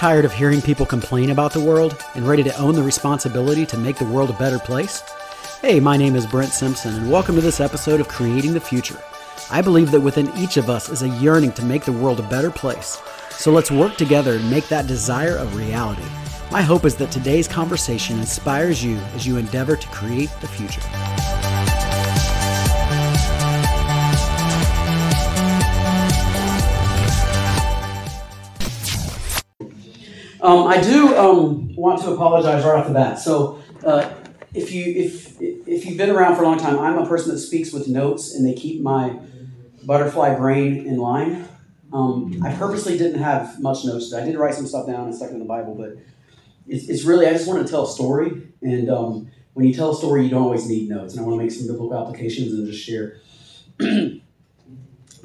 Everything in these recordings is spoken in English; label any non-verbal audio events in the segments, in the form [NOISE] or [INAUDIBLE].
Tired of hearing people complain about the world and ready to own the responsibility to make the world a better place? Hey, my name is Brent Simpson, and welcome to this episode of Creating the Future. I believe that within each of us is a yearning to make the world a better place. So let's work together and make that desire a reality. My hope is that today's conversation inspires you as you endeavor to create the future. Um, I do um, want to apologize right off the bat. So, uh, if you if if you've been around for a long time, I'm a person that speaks with notes, and they keep my butterfly brain in line. Um, I purposely didn't have much notes. I did write some stuff down and stuck in the Bible, but it's, it's really I just want to tell a story, and um, when you tell a story, you don't always need notes, and I want to make some biblical applications and just share. [CLEARS THROAT]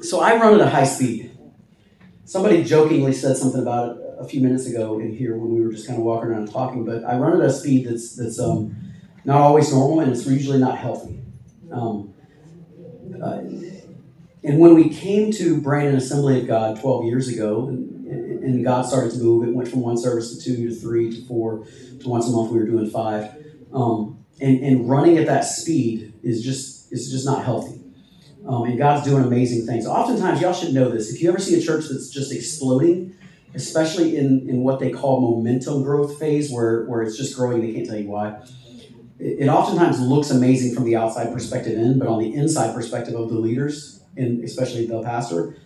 so I run at a high speed. Somebody jokingly said something about it a few minutes ago in here when we were just kind of walking around talking, but I run at a speed that's that's um, not always normal and it's usually not healthy. Um, uh, and when we came to Brandon Assembly of God 12 years ago, and, and, God started to move, it went from one service to two to three to four to once a month we were doing five. Um, and, and running at that speed is just is just not healthy. Um, and God's doing amazing things. Oftentimes, y'all should know this. If you ever see a church that's just exploding, especially in, in what they call momentum growth phase, where, where it's just growing, they can't tell you why. It, it oftentimes looks amazing from the outside perspective in, but on the inside perspective of the leaders, and especially the pastor,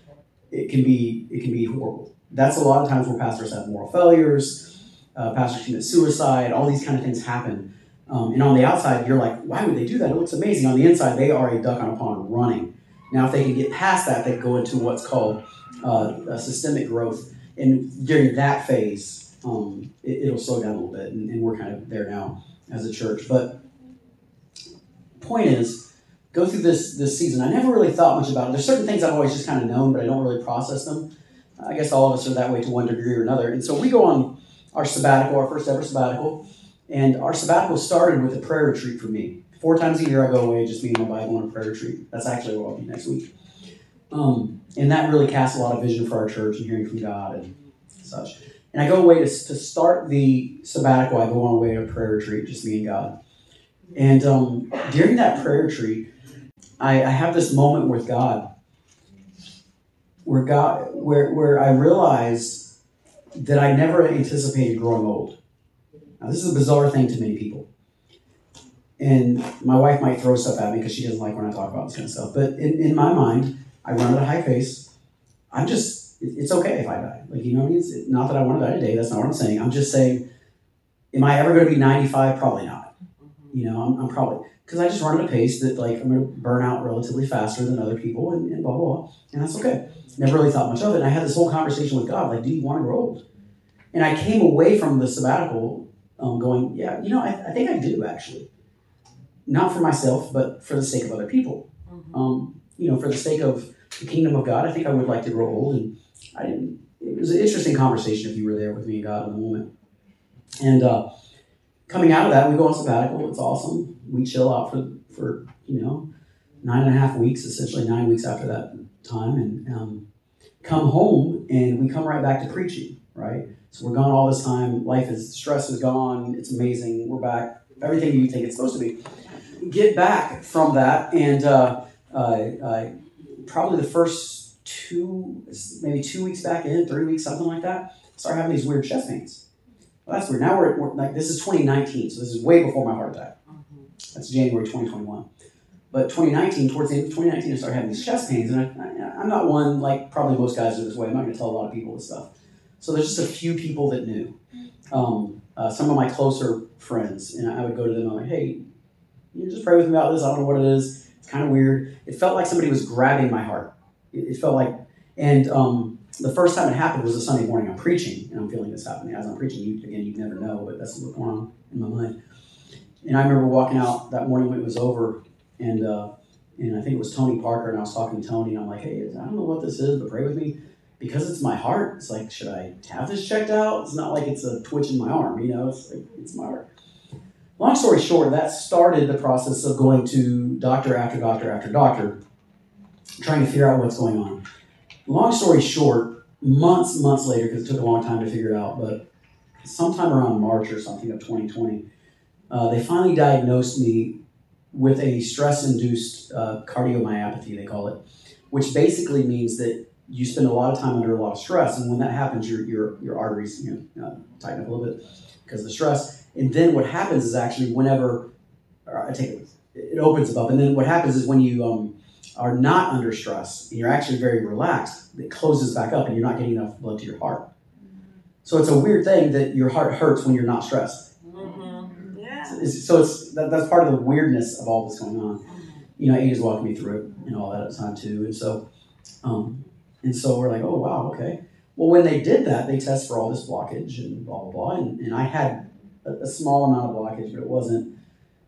it can be it can be horrible. That's a lot of times where pastors have moral failures, uh, pastors commit suicide, all these kind of things happen. Um, and on the outside, you're like, why would they do that? It looks amazing. On the inside, they are a duck on a pond running. Now, if they can get past that, they go into what's called uh, systemic growth and during that phase, um, it, will slow down a little bit, and, and, we're kind of there now as a church. But point is, go through this this season. I never really thought much about it. There's certain things I've always just kind of known, but I don't really process them. I guess all of us are that way to one degree or another. And so we go on our sabbatical, our first ever sabbatical, and our sabbatical started with a prayer retreat for me. Four times a year I go away, just me and my Bible on a prayer retreat. That's actually where I'll be next week. Um, and that really casts a lot of vision for our church and hearing from God and such. And I go away to, to start the sabbatical. I go on away to a prayer retreat, just me and God. And um, during that prayer retreat, I, I have this moment with God where God where where I realize that I never anticipated growing old. Now this is a bizarre thing to many people. And my wife might throw stuff at me because she doesn't like when I talk about this kind of stuff. But in, in my mind, I run at a high pace. I'm just, it's okay if I die. Like, you know, what I mean? it's not that I want to die today. That's not what I'm saying. I'm just saying, am I ever going to be 95? Probably not. Mm-hmm. You know, I'm, I'm probably, because I just run at a pace that, like, I'm going to burn out relatively faster than other people and, and blah, blah, blah. And that's okay. Never really thought much of it. And I had this whole conversation with God, like, do you want to grow old? And I came away from the sabbatical um, going, yeah, you know, I, I think I do actually. Not for myself, but for the sake of other people. Mm-hmm. Um, you know, for the sake of the kingdom of God. I think I would like to grow old, and I didn't. It was an interesting conversation if you were there with me and God in the moment. And uh, coming out of that, we go on sabbatical. It's awesome. We chill out for for you know nine and a half weeks, essentially nine weeks after that time, and um, come home and we come right back to preaching. Right. So we're gone all this time. Life is stress is gone. It's amazing. We're back. Everything you think it's supposed to be. Get back from that and. Uh, uh, uh probably the first two, maybe two weeks back in, three weeks, something like that, start having these weird chest pains. Well, that's weird. Now we're, we're, like, this is 2019, so this is way before my heart attack. Mm-hmm. That's January 2021. But 2019, towards the end of 2019, I started having these chest pains, and I, am not one like probably most guys are this way. I'm not going to tell a lot of people this stuff. So there's just a few people that knew. Um, uh, some of my closer friends, and I would go to them. I'm like, hey, you just pray with me about this. I don't know what it is kind of weird. It felt like somebody was grabbing my heart. It, it felt like, and um, the first time it happened was a Sunday morning. I'm preaching, and I'm feeling this happening as I'm preaching. You, again, you never know, but that's what's going on in my mind. And I remember walking out that morning when it was over, and uh, and I think it was Tony Parker, and I was talking to Tony, and I'm like, hey, I don't know what this is, but pray with me. Because it's my heart, it's like, should I have this checked out? It's not like it's a twitch in my arm, you know, it's like, it's my heart. Long story short, that started the process of going to doctor after doctor after doctor, trying to figure out what's going on. Long story short, months, months later, because it took a long time to figure it out, but sometime around March or something of 2020, uh, they finally diagnosed me with a stress-induced uh, cardiomyopathy, they call it, which basically means that you spend a lot of time under a lot of stress, and when that happens, your your, your arteries you know uh, tighten up a little bit because of the stress. And then what happens is actually whenever I take it, it opens up, and then what happens is when you um, are not under stress and you're actually very relaxed, it closes back up, and you're not getting enough blood to your heart. So it's a weird thing that your heart hurts when you're not stressed. Mm-hmm. Yeah. So it's that, that's part of the weirdness of all this going on. You know, Ada's walking me through it and all that at the time too, and so. Um, and so we're like, oh, wow, okay. Well, when they did that, they test for all this blockage and blah, blah, blah. And, and I had a, a, small amount of blockage, but it wasn't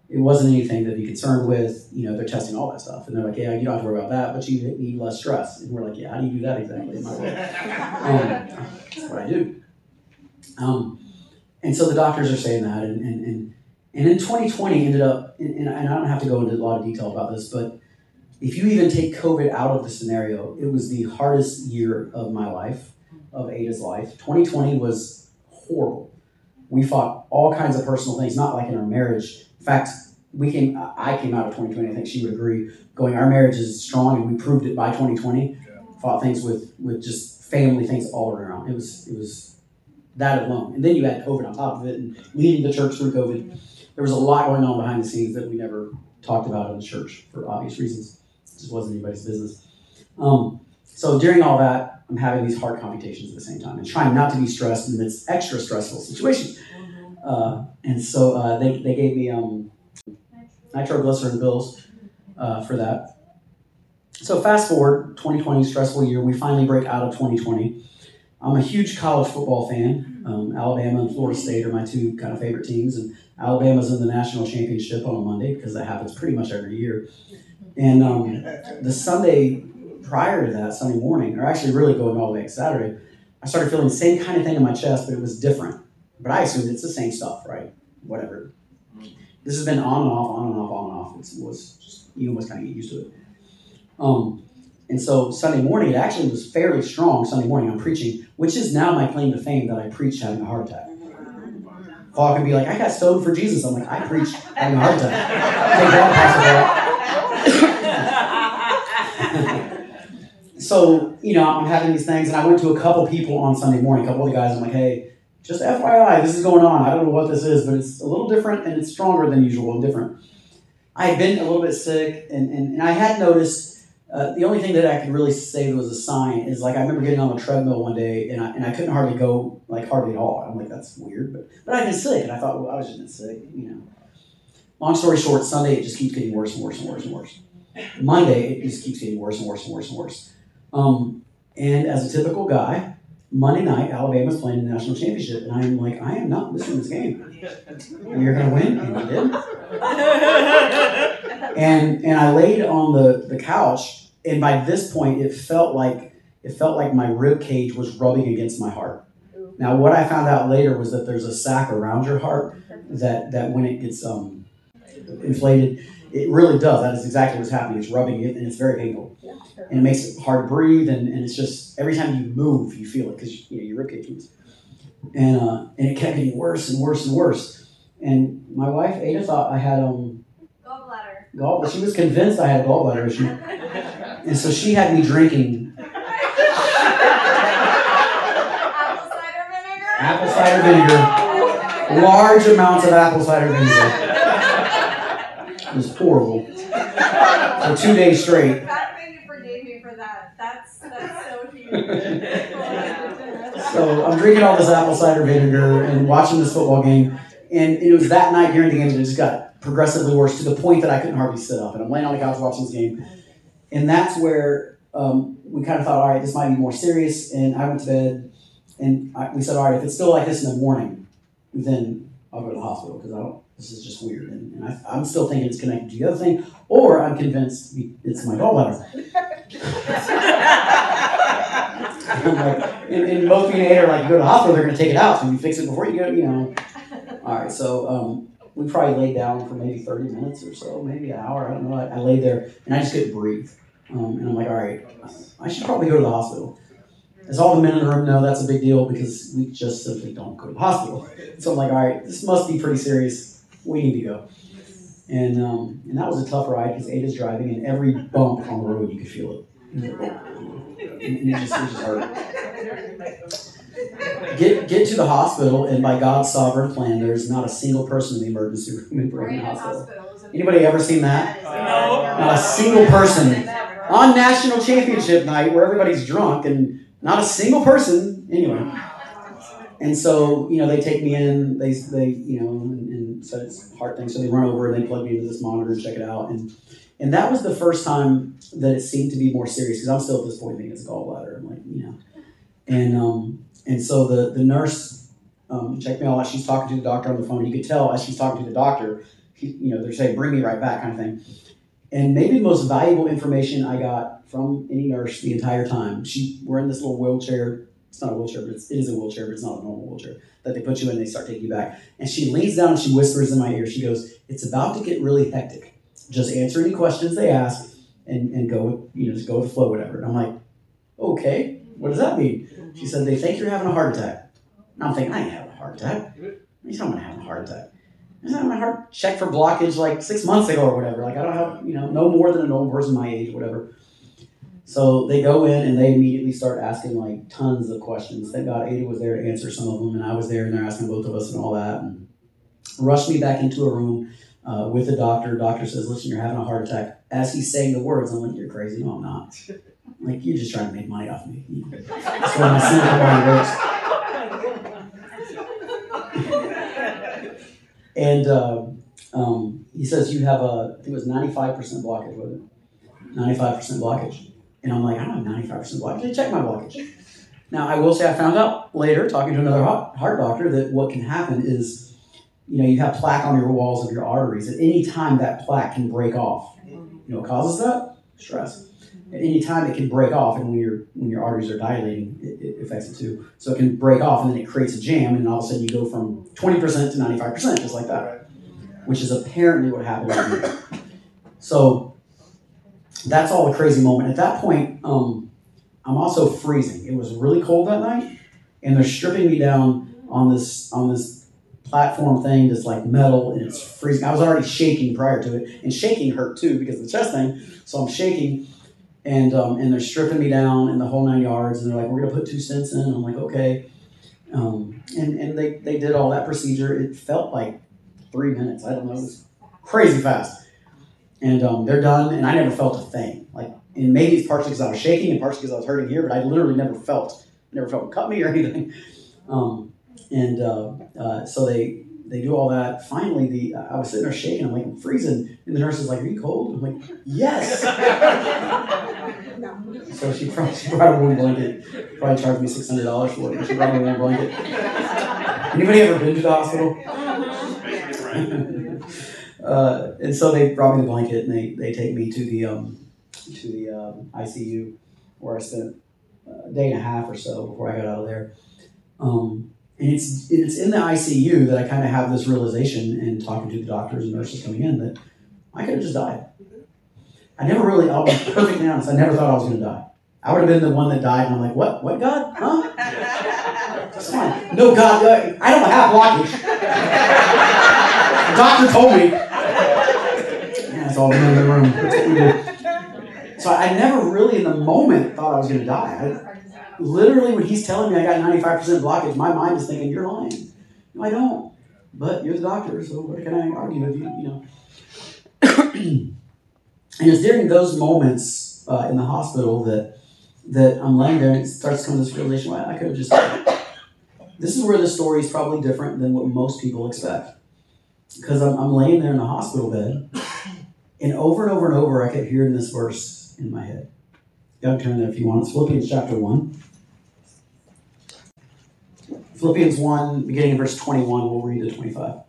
it wasn't anything to be concerned with. You know, they're testing all that stuff. And they're like, yeah, you don't have to worry about that, but you need less stress. And we're like, yeah, how do you do that exactly? [LAUGHS] um, that's what I do. Um, and so the doctors are saying that. And, and, and, and in 2020 ended up, and, and I don't have to go into a lot of detail about this, but if you even take COVID out of the scenario, it was the hardest year of my life, of Ada's life. 2020 was horrible. We fought all kinds of personal things, not like in our marriage. In fact, we came. I came out of 2020. I think she would agree. Going, our marriage is strong, and we proved it by 2020. Yeah. Fought things with with just family things all around. It was it was that alone, and then you had COVID on top of it, and leading the church through COVID. There was a lot going on behind the scenes that we never talked about in the church for obvious reasons It just wasn't anybody's business. Um, so during all that, I'm having these hard computations at the same time and trying not to be stressed in this extra stressful situation. Mm-hmm. Uh, and so uh, they, they gave me um, nitroglycerin pills uh, for that. So fast forward, 2020, stressful year. We finally break out of 2020. I'm a huge college football fan. Um, Alabama and Florida State are my two kind of favorite teams, and Alabama's in the national championship on a Monday because that happens pretty much every year. And um, the Sunday prior to that, Sunday morning, or actually really going all the way to Saturday, I started feeling the same kind of thing in my chest, but it was different. But I assumed it's the same stuff, right? Whatever. This has been on and off, on and off, on and off. It was just, you almost kind of get used to it. Um, and so Sunday morning, it actually was fairly strong Sunday morning. I'm preaching, which is now my claim to fame that I preach having a heart attack. Paul can be like, I got stoned for Jesus. I'm like, I preach having a heart attack. That, so, you know, I'm having these things, and I went to a couple people on Sunday morning, a couple of guys. I'm like, hey, just FYI, this is going on. I don't know what this is, but it's a little different and it's stronger than usual and different. I had been a little bit sick, and, and, and I had noticed uh, the only thing that I could really say that was a sign is like I remember getting on the treadmill one day and I, and I couldn't hardly go like hardly at all. I'm like that's weird, but but I've been sick and I thought well I was just sick, you know. Long story short, Sunday it just keeps getting worse and worse and worse and worse. Monday it just keeps getting worse and worse and worse and worse. Um, and as a typical guy, Monday night Alabama's playing the national championship, and I'm like I am not missing this game. [LAUGHS] We're gonna win, and we did. and and I laid on the the couch, and by this point it felt like it felt like my rib cage was rubbing against my heart. Now, what I found out later was that there's a sac around your heart that that when it gets um, inflated. It really does. That is exactly what's happening. It's rubbing it, and it's very painful. Yeah, sure. And it makes it hard to breathe, and, and it's just every time you move, you feel it because you know, your ribcage moves. And uh, and it kept getting worse and worse and worse. And my wife Ada thought I had um gallbladder. Gallbladder. She was convinced I had gallbladder issue, and so she had me drinking [LAUGHS] apple cider vinegar. Apple cider vinegar. Large amounts of apple cider vinegar. It was horrible. For two days straight. That you forgave me for that. That's that's so huge. so I'm drinking all this apple cider vinegar and watching this football game. And it was that night during the game that it just got progressively worse to the point that I couldn't hardly sit up. And I'm laying on the couch watching this game. And that's where um, we kind of thought, all right, this might be more serious. And I went to bed and I, we said, all right, if it's still like this in the morning, then I'll go to the hospital because I don't this is just weird. And, and I, am still thinking it's connected to the other thing, or I'm convinced it's my gallbladder. [LAUGHS] I'm like, and, and most people are like, go to the hospital, they're going to take it out, so you fix it before you go, you know. All right, so um, we probably laid down for maybe 30 minutes or so, maybe an hour, I don't know. I, I laid there and I just couldn't breathe. Um, and I'm like, all right, I should probably go to the hospital. As all the men in the room know, that's a big deal because we just simply don't go to the hospital. [LAUGHS] So I'm like, all right, this must be pretty serious. We need to go. And um, and that was a tough ride because Ada's driving, and every bump on the road you could feel it. And it just, it just hurt. Get get to the hospital, and by God's sovereign plan, there's not a single person in the emergency room in Brandon Hospital. Anybody ever seen that? No. Not a single person on national championship night where everybody's drunk and not a single person anyway. And so you know they take me in, they they you know and, and so it's a heart thing. So they run over and they plug me into this monitor and check it out and. And that was the first time that it seemed to be more serious because I'm still at this point thinking it's gallbladder. I'm like, you know, and um, and so the the nurse um, checked me out. She's talking to the doctor on the phone. You could tell as she's talking to the doctor, he, you know, they're saying, "Bring me right back," kind of thing. And maybe the most valuable information I got from any nurse the entire time. She we're in this little wheelchair. It's not a wheelchair, but it's, it is a wheelchair, but it's not a normal wheelchair that they put you in. They start taking you back. And she leans down and she whispers in my ear. She goes, "It's about to get really hectic. Just answer any questions they ask, and and go with you know just go with the flow, whatever." And I'm like, "Okay, what does that mean?" She said, "They think you're having a heart attack." And I'm thinking, "I ain't having a heart attack. I He's not having a heart attack." I having my heart checked for blockage like six months ago or whatever. Like I don't have, you know, no more than a normal person my age, whatever. So they go in and they immediately start asking like tons of questions. Thank God Ada was there to answer some of them, and I was there and they're asking both of us and all that. And rushed me back into a room uh, with the doctor. Doctor says, "Listen, you're having a heart attack." As he's saying the words, I'm like, "You're crazy." No, I'm not. Like you're just trying to make money off me. That's what my cynical mind works. And uh, um, he says, You have a, I think it was 95% blockage, was it? 95% blockage. And I'm like, I don't have 95% blockage. They check my blockage. Now, I will say I found out later, talking to another heart doctor, that what can happen is, you know, you have plaque on your walls of your arteries. At any time, that plaque can break off. You know what causes that? Stress. At any time, it can break off, and when your when your arteries are dilating, it, it affects it too. So it can break off, and then it creates a jam, and all of a sudden you go from 20% to 95%, just like that, which is apparently what happened. [LAUGHS] So that's all the crazy moment. At that point, um, I'm also freezing. It was really cold that night, and they're stripping me down on this on this platform thing that's like metal, and it's freezing. I was already shaking prior to it, and shaking hurt too because of the chest thing. So I'm shaking, and um, and they're stripping me down in the whole nine yards, and they're like, "We're gonna put two stents in." I'm like, "Okay," um, and and they they did all that procedure. It felt like three minutes. I don't know. It was crazy fast, and um, they're done, and I never felt a thing. Like, and maybe it's partially because I was shaking, and partially because I was hurting here, but I literally never felt never felt it cut me or [LAUGHS] anything. Um, and uh, uh, so they they do all that. Finally, the I was sitting there shaking. I'm like, I'm freezing, and the nurse is like, "Are you cold?" I'm like, "Yes." [LAUGHS] So she brought, she brought a warm blanket. Probably charged me six hundred dollars for it. She brought me a warm blanket. Anybody ever been to the hospital? [LAUGHS] uh, and so they brought me the blanket and they, they take me to the um, to the um, ICU where I spent a day and a half or so before I got out of there. Um, and it's it's in the ICU that I kind of have this realization and talking to the doctors and nurses coming in that I could have just died. I never really, I'll be perfectly honest, I never thought I was going to die. I would have been the one that died, and I'm like, what? What God? Huh? It's fine. No, God, I don't have blockage. the doctor told me. All in the room. That's what we. So I never really, in the moment, thought I was going to die. I, literally, when he's telling me I got 95% blockage, my mind is thinking, you're lying. No, I don't. But you're the doctor, so what can I argue with you? You know. [CLEARS THROAT] and it's during those moments uh, in the hospital that that I'm laying there and it starts coming this realization, well, I could have just. This is where the story is probably different than what most people expect. Because I'm, I'm laying there in the hospital bed, and over and over and over, I kept hearing this verse in my head. Can turn there if you want. It's Philippians chapter 1. Philippians 1, beginning in verse 21, we'll read to 25.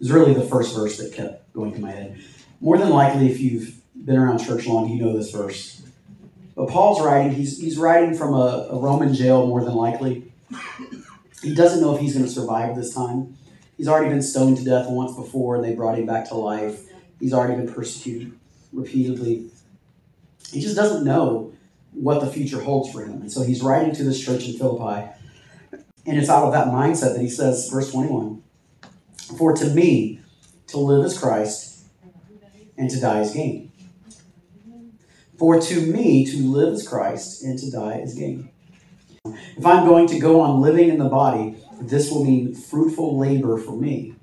It's really the first verse that kept going through my head. More than likely, if you've been around church long, you know this verse. But Paul's writing, he's, he's writing from a, a Roman jail, more than likely. He doesn't know if he's going to survive this time. He's already been stoned to death once before, and they brought him back to life. He's already been persecuted repeatedly. He just doesn't know what the future holds for him. And so he's writing to this church in Philippi, and it's out of that mindset that he says, verse 21 For to me, to live is Christ, and to die is gain. For to me, to live is Christ, and to die is gain. If I'm going to go on living in the body, this will mean fruitful labor for me.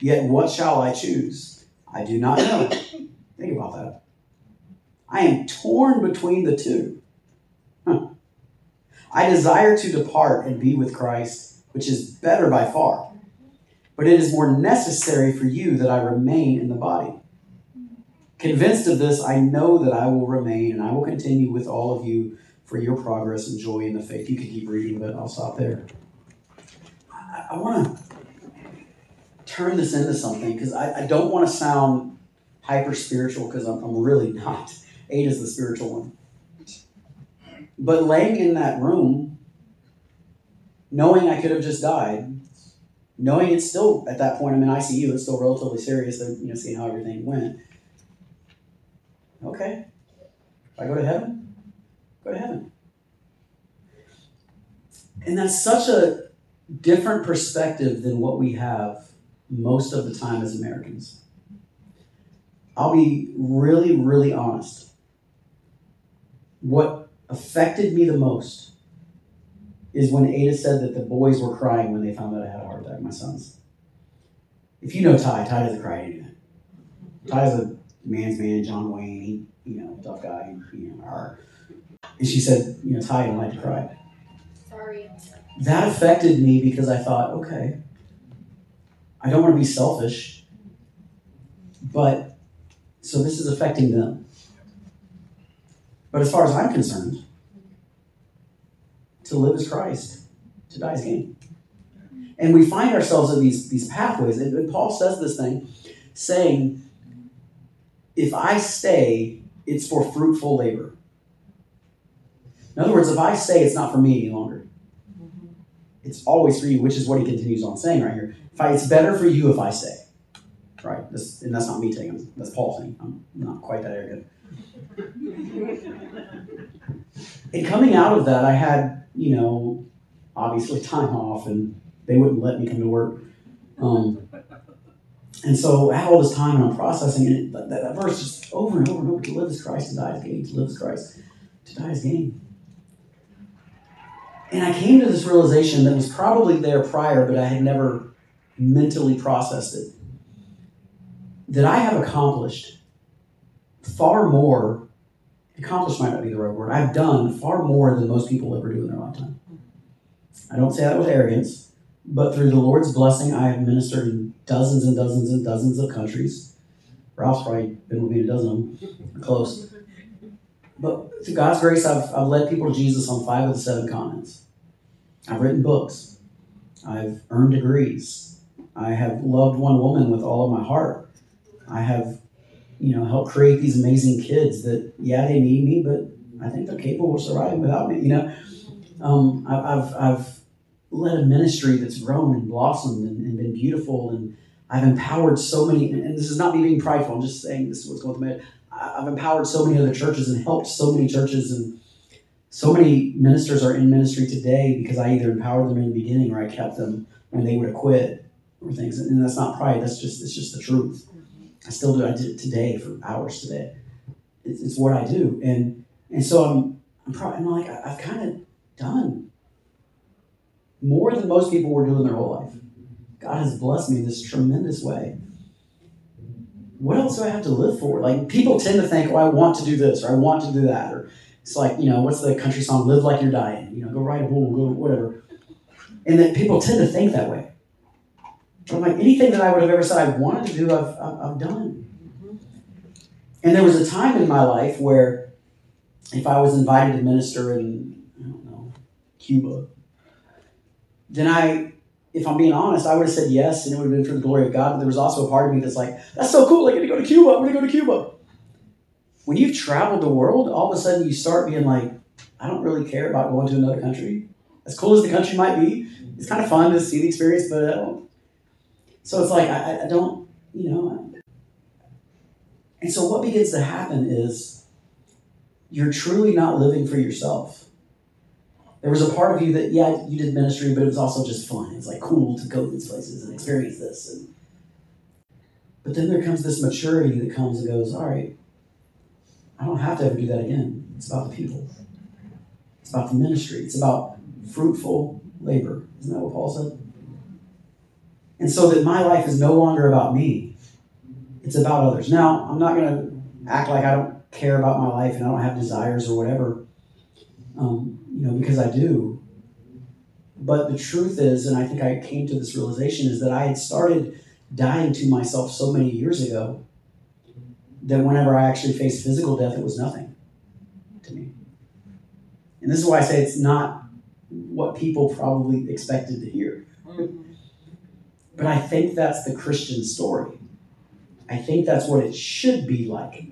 Yet what shall I choose? I do not know. Think about that. I am torn between the two. Huh. I desire to depart and be with Christ, which is better by far. But it is more necessary for you that I remain in the body. Convinced of this, I know that I will remain and I will continue with all of you for your progress and joy in the faith. You can keep reading, but I'll stop there. I, I want to turn this into something because I, I, don't want to sound hyper spiritual because I'm, I'm really [LAUGHS] not. Ada is the spiritual one. But laying in that room, knowing I could have just died, knowing it's still at that point I'm in ICU, it's still relatively serious. You know seeing how everything went. Okay, if I go to heaven, go to heaven. And that's such a different perspective than what we have most of the time as Americans. I'll be really, really honest. What affected me the most is when Ada said that the boys were crying when they found out I had a heart attack, my sons. If you know Ty, Ty doesn't cry anything. Ty's a man's man, John Wayne, he, you know, tough guy, you know, And she said, you know, Ty, don't like to cry. Sorry. That affected me because I thought, okay, I don't want to be selfish, but so this is affecting them. But as far as I'm concerned, to live is Christ, to die is gain. And we find ourselves in these, these pathways. And, and Paul says this thing, saying, if I stay, it's for fruitful labor. In other words, if I stay, it's not for me any longer. It's always for you, which is what he continues on saying right here. If I, it's better for you if I say, Right? This, and that's not me saying, that's Paul saying. I'm not quite that arrogant. and coming out of that, I had, you know, obviously time off, and they wouldn't let me come to work. Um, and so I had all this time, and I'm processing it. That, that, verse just over and over and over: to live is Christ, to die is gain. To live is Christ, to die is gain. And I came to this realization that was probably there prior, but I had never mentally processed it. That I have accomplished far more, accomplished might not be the right word, I've done far more than most people ever do in their lifetime. I don't say that with arrogance, but through the Lord's blessing, I have ministered in dozens and dozens and dozens of countries. Ralph's probably been with me a dozen of them, close. But through God's grace, I've, I've led people to Jesus on five of the seven continents. I've written books. I've earned degrees. I have loved one woman with all of my heart. I have, you know, helped create these amazing kids that, yeah, they need me, but I think they're capable of surviving without me. You know, um, I've, I've led a ministry that's grown and blossomed and, and, been beautiful, and I've empowered so many. And this is not me being prideful. I'm just saying this is what's going through my head. I've empowered so many other churches and helped so many churches, and so many ministers are in ministry today because I either empowered them in the beginning or I kept them when they would have quit or things. And that's not pride. That's just it's just the truth. I still do. I did it today for hours today. It's, it's what I do, and and so I'm I'm, I'm like I've kind of done more than most people were doing their whole life. God has blessed me in this tremendous way what else do I have to live for? Like people tend to think, oh, I want to do this or I want to do that. Or it's like, you know, what's the country song? Live like you're dying. You know, go ride a bull, go whatever. And that people tend to think that way. But I'm like, anything that I would have ever said I wanted to do, I've, I've, done. Mm-hmm. And there was a time in my life where if I was invited to minister in, I don't know, Cuba, then I if I'm being honest, I would have said yes, and it would have been for the glory of God. But there was also a part of me that's like, that's so cool. I get to go to Cuba. I'm going to go to Cuba. When you've traveled the world, all of a sudden you start being like, I don't really care about going to another country. As cool as the country might be, it's kind of fun to see the experience, but I don't. So it's like, I, I don't, you know. And so what begins to happen is you're truly not living for yourself. There was a part of you that, yeah, you did ministry, but it was also just fun. It's like cool to go to these places and experience this. And, but then there comes this maturity that comes and goes, all right, I don't have to ever do that again. It's about the people. It's about the ministry. It's about fruitful labor. Isn't that what Paul said? And so that my life is no longer about me. It's about others. Now, I'm not going to act like I don't care about my life and I don't have desires or whatever. Um, you know, because I do. But the truth is, and I think I came to this realization, is that I had started dying to myself so many years ago that whenever I actually faced physical death, it was nothing to me. And this is why I say it's not what people probably expected to hear. But I think that's the Christian story. I think that's what it should be like.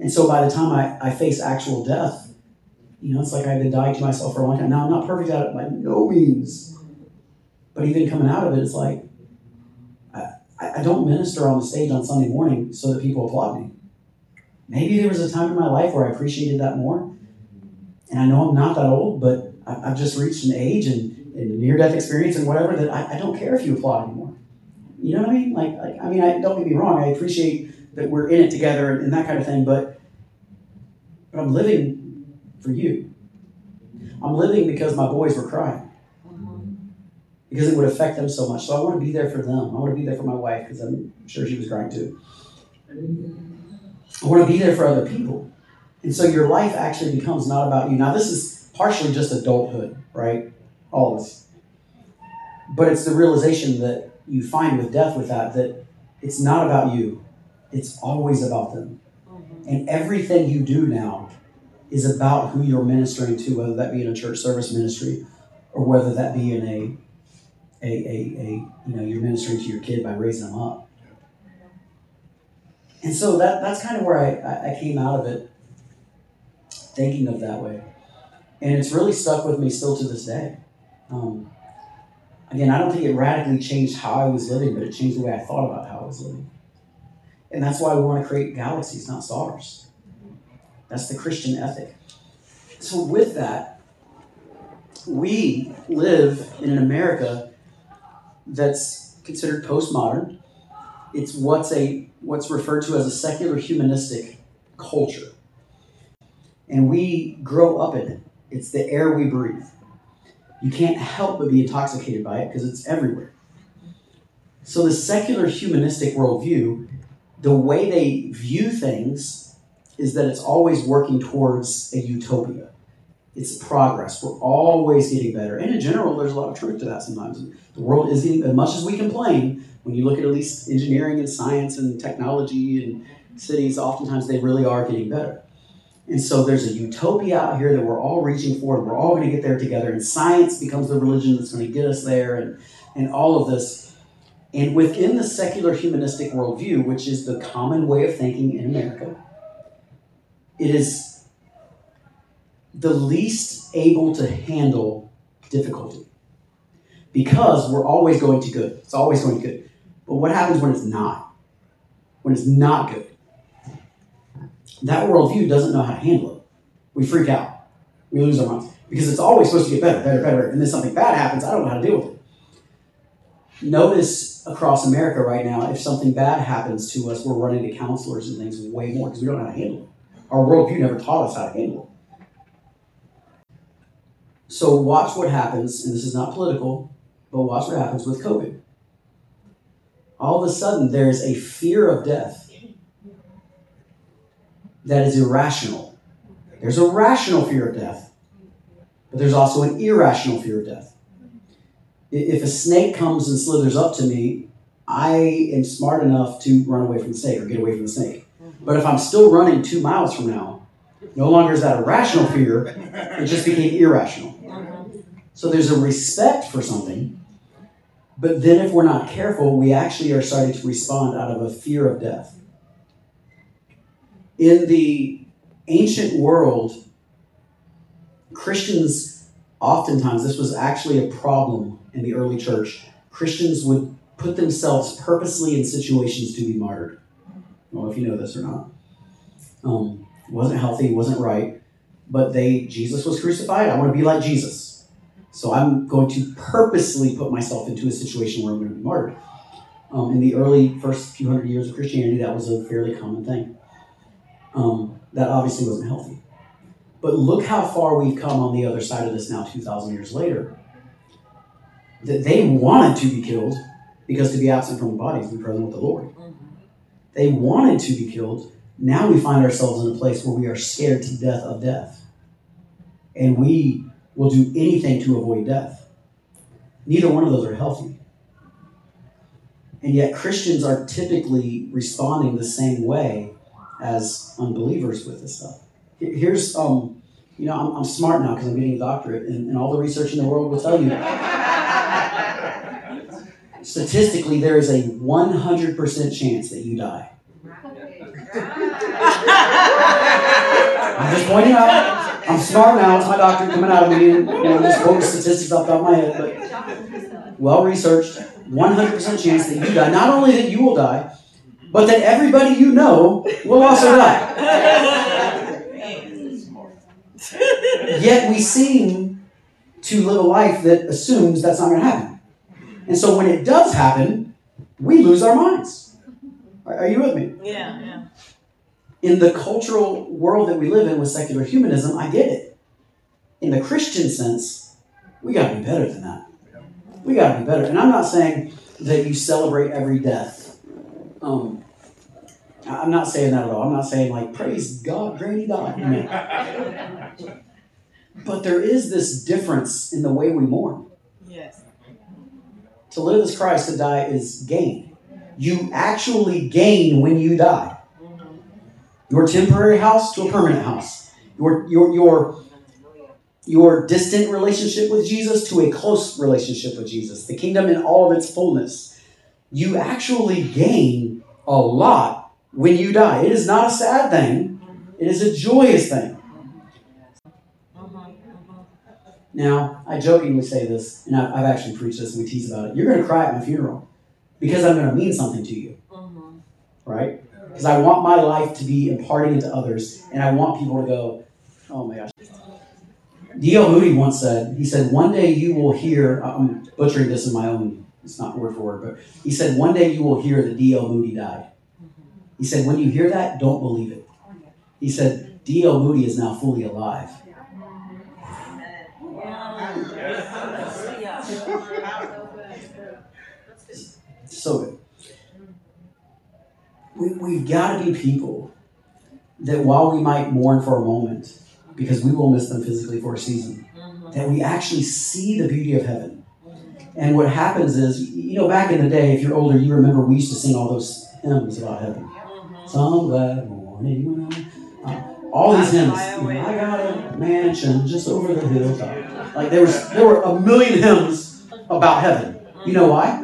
And so by the time I, I face actual death, you know, it's like I've been dying to myself for a long time. Now, I'm not perfect at it by no means. But even coming out of it, it's like, I, I don't minister on the stage on Sunday morning so that people applaud me. Maybe there was a time in my life where I appreciated that more. And I know I'm not that old, but I, have just reached an age and, and near death experience and whatever that I, I, don't care if you applaud anymore. You know what I mean? Like, like I mean, I, don't get me wrong. I appreciate that we're in it together and, and that kind of thing, but but I'm living for you. I'm living because my boys were crying. Because it would affect them so much. So I want to be there for them. I want to be there for my wife because I'm sure she was crying too. I want to be there for other people. And so your life actually becomes not about you. Now, this is partially just adulthood, right? All of us. But it's the realization that you find with death with that, that it's not about you, it's always about them. And everything you do now is about who you're ministering to, whether that be in a church service ministry or whether that be in a, a, a, a you know, you're ministering to your kid by raising them up. And so that, that's kind of where I, I came out of it, thinking of that way. And it's really stuck with me still to this day. Um, again, I don't think it radically changed how I was living, but it changed the way I thought about how I was living. And that's why we want to create galaxies, not stars. That's the Christian ethic. So, with that, we live in an America that's considered postmodern. It's what's a what's referred to as a secular humanistic culture. And we grow up in it. It's the air we breathe. You can't help but be intoxicated by it because it's everywhere. So the secular humanistic worldview, the way they view things is that it's always working towards a utopia. It's progress. We're always getting better. And in general, there's a lot of truth to that sometimes. The world is getting, as much as we complain, when you look at at least engineering and science and technology and cities, oftentimes they really are getting better. And so there's a utopia out here that we're all reaching for, and we're all going to get there together. And science becomes the religion that's going to get us there, and, and all of this. And within the secular humanistic worldview, which is the common way of thinking in America, it is the least able to handle difficulty because we're always going to good. It's always going to good. But what happens when it's not? When it's not good? That worldview doesn't know how to handle it. We freak out. We lose our minds because it's always supposed to get better, better, better. And then something bad happens. I don't know how to deal with it. Notice across America right now, if something bad happens to us, we're running to counselors and things way more because we don't know how to handle it. Our worldview never taught us how to handle it. So watch what happens, and this is not political, but watch what happens with COVID. All of a sudden, there's a fear of death that is irrational. There's a rational fear of death, but there's also an irrational fear of death. If a snake comes and slithers up to me, I am smart enough to run away from the snake or get away from the snake. But if I'm still running two miles from now, no longer is that a rational fear, it just became irrational. So there's a respect for something, but then if we're not careful, we actually are starting to respond out of a fear of death. In the ancient world, Christians, oftentimes, this was actually a problem in the early church. Christians would put themselves purposely in situations to be martyred. Know if you know this or not. Um, wasn't healthy, wasn't right. But they Jesus was crucified. I want to be like Jesus. So I'm going to purposely put myself into a situation where I'm going to be martyred. Um, in the early first few hundred years of Christianity, that was a fairly common thing. Um, that obviously wasn't healthy. But look how far we've come on the other side of this now, 2,000 years later. That they wanted to be killed because to be absent from the body is to be present with the Lord. They wanted to be killed. Now we find ourselves in a place where we are scared to death of death. And we will do anything to avoid death. Neither one of those are healthy. And yet, Christians are typically responding the same way as unbelievers with this stuff. Here's, um, you know, I'm, I'm smart now because I'm getting a doctorate, and, and all the research in the world will tell you statistically, there is a 100% chance that you die. I'm just pointing out. I'm smart now. It's my doctor coming out of me, and you know, just quoting statistics off the top of my head, but well researched. 100% chance that you die. Not only that you will die, but that everybody you know will also die. Yet we seem to live a life that assumes that's not going to happen. And so when it does happen, we lose our minds. Are, you with me? Yeah, yeah. In the cultural world that we live in with secular humanism, I get it. In the Christian sense, we got to be better than that. We got to be better. And I'm not saying that you celebrate every death. Um, I'm not saying that at all. I'm not saying like praise God, Granny died. [LAUGHS] but there is this difference in the way we mourn. Yes. To live as Christ, to die is gain. You actually gain when you die. Your temporary house to a permanent house. Your your your your distant relationship with Jesus to a close relationship with Jesus, the kingdom in all of its fullness. You actually gain a lot when you die. It is not a sad thing, it is a joyous thing. Now, I jokingly say this, and I've, actually preached this and we tease about it. You're going to cry at my funeral because I'm going to mean something to you. Mm-hmm. Right? Because I want my life to be imparting into others, and I want people to go, oh my gosh. D.L. Moody once said, he said, one day you will hear, I'm butchering this in my own, it's not word for word, but he said, one day you will hear that D.L. Moody died. Mm-hmm. He said, when you hear that, don't believe it. He said, D.L. Moody is now fully alive. So. We, we've got to be people that while we might mourn for a moment, because we will miss them physically for a season, mm-hmm. that we actually see the beauty of heaven. And what happens is, you know, back in the day, if you're older, you remember we used to sing all those hymns about heaven. Mm-hmm. Some glad morning uh, all these hymns. I got a mansion just over the hilltop. Like there was, there were a million hymns about heaven. You know why?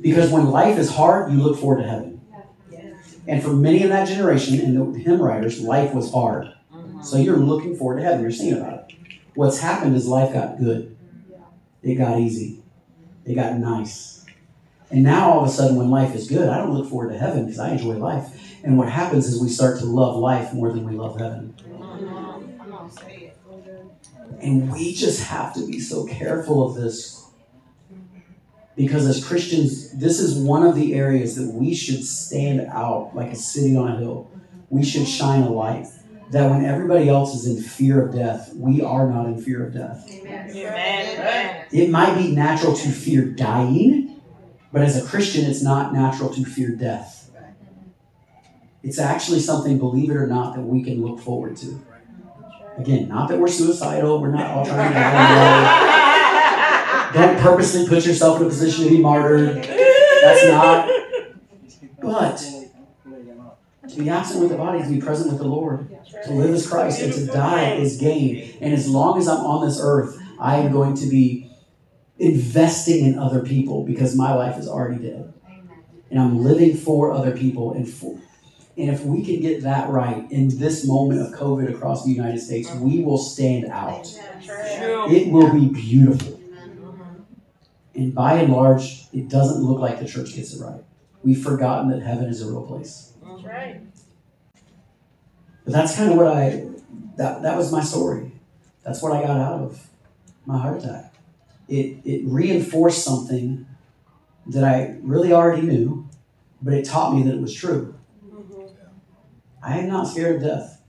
Because when life is hard, you look forward to heaven. And for many in that generation, and the hymn writers, life was hard. So you're looking forward to heaven. You're singing about it. What's happened is life got good. It got easy. It got nice. And now all of a sudden, when life is good, I don't look forward to heaven because I enjoy life. And what happens is we start to love life more than we love heaven. And we just have to be so careful of this. Because as Christians, this is one of the areas that we should stand out like a city on a hill. We should shine a light that when everybody else is in fear of death, we are not in fear of death. Amen. Amen. It might be natural to fear dying, but as a Christian, it's not natural to fear death. It's actually something, believe it or not, that we can look forward to. Again, not that we're suicidal, we're not all trying to die. [LAUGHS] Don't purposely put yourself in a position to be martyred. That's not. But to be absent with the body, is to be present with the Lord. To live as Christ and to die is gain. And as long as I'm on this earth, I am going to be investing in other people because my life is already dead. And I'm living for other people and for and if we can get that right in this moment of COVID across the United States, we will stand out. It will be beautiful. And by and large, it doesn't look like the church gets it right. We've forgotten that heaven is a real place. That's right. But that's kind of what I that that was my story. That's what I got out of my heart attack. It it reinforced something that I really already knew, but it taught me that it was true. Mm-hmm. I am not scared of death.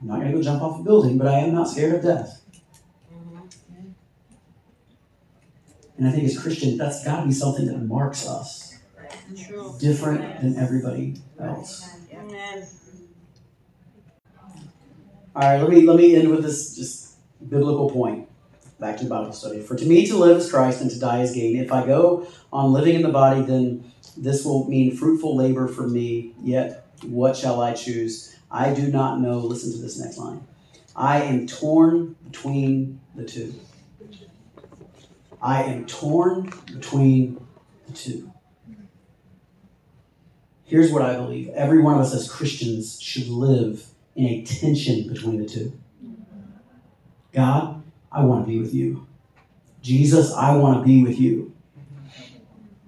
I'm not going to go jump off a building, but I am not scared of death. And I think as Christians, that's got to be something that marks us different than everybody else. All right, let me let me end with this just biblical point. Back to Bible study. For to me to live is Christ and to die is gain. If I go on living in the body, then this will mean fruitful labor for me. Yet what shall I choose? I do not know. Listen to this next line. I am torn between the two. I am torn between the two. Here's what I believe every one of us as Christians should live in a tension between the two. God, I want to be with you. Jesus, I want to be with you.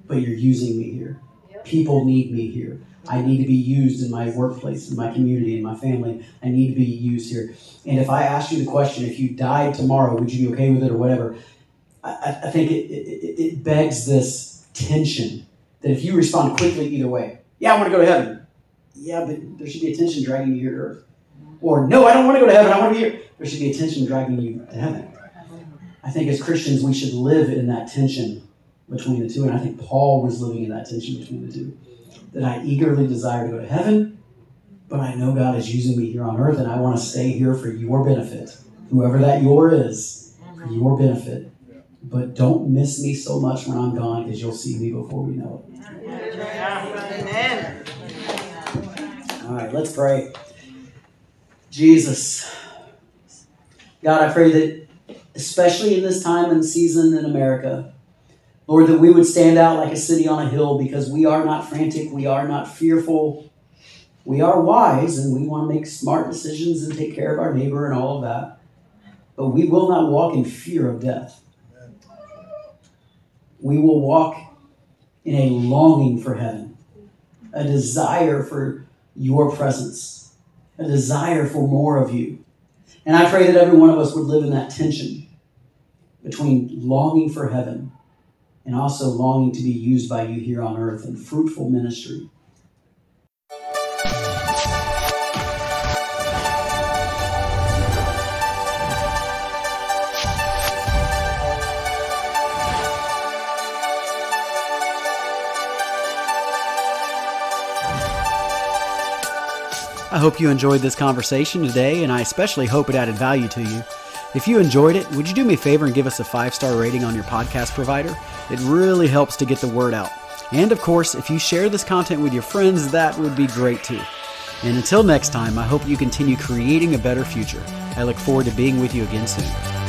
But you're using me here. People need me here. I need to be used in my workplace, in my community, in my family. I need to be used here. And if I ask you the question, if you died tomorrow, would you be okay with it or whatever? I, I think it, it, it begs this tension that if you respond quickly either way, yeah, I want to go to heaven. Yeah, but there should be a tension dragging you here to earth. Mm-hmm. Or no, I don't want to go to heaven. I want to be here. There should be a tension dragging you to heaven. I think as Christians, we should live in that tension between the two. And I think Paul was living in that tension between the two. That I eagerly desire to go to heaven, but I know God is using me here on earth, and I want to stay here for your benefit. Whoever that your is, for your benefit. But don't miss me so much when I'm gone because you'll see me before we know it. Amen. All right, let's pray. Jesus, God, I pray that, especially in this time and season in America, Lord, that we would stand out like a city on a hill because we are not frantic, we are not fearful, we are wise, and we want to make smart decisions and take care of our neighbor and all of that. But we will not walk in fear of death. We will walk in a longing for heaven, a desire for your presence, a desire for more of you. And I pray that every one of us would live in that tension between longing for heaven and also longing to be used by you here on earth in fruitful ministry. I hope you enjoyed this conversation today, and I especially hope it added value to you. If you enjoyed it, would you do me a favor and give us a five star rating on your podcast provider? It really helps to get the word out. And of course, if you share this content with your friends, that would be great too. And until next time, I hope you continue creating a better future. I look forward to being with you again soon.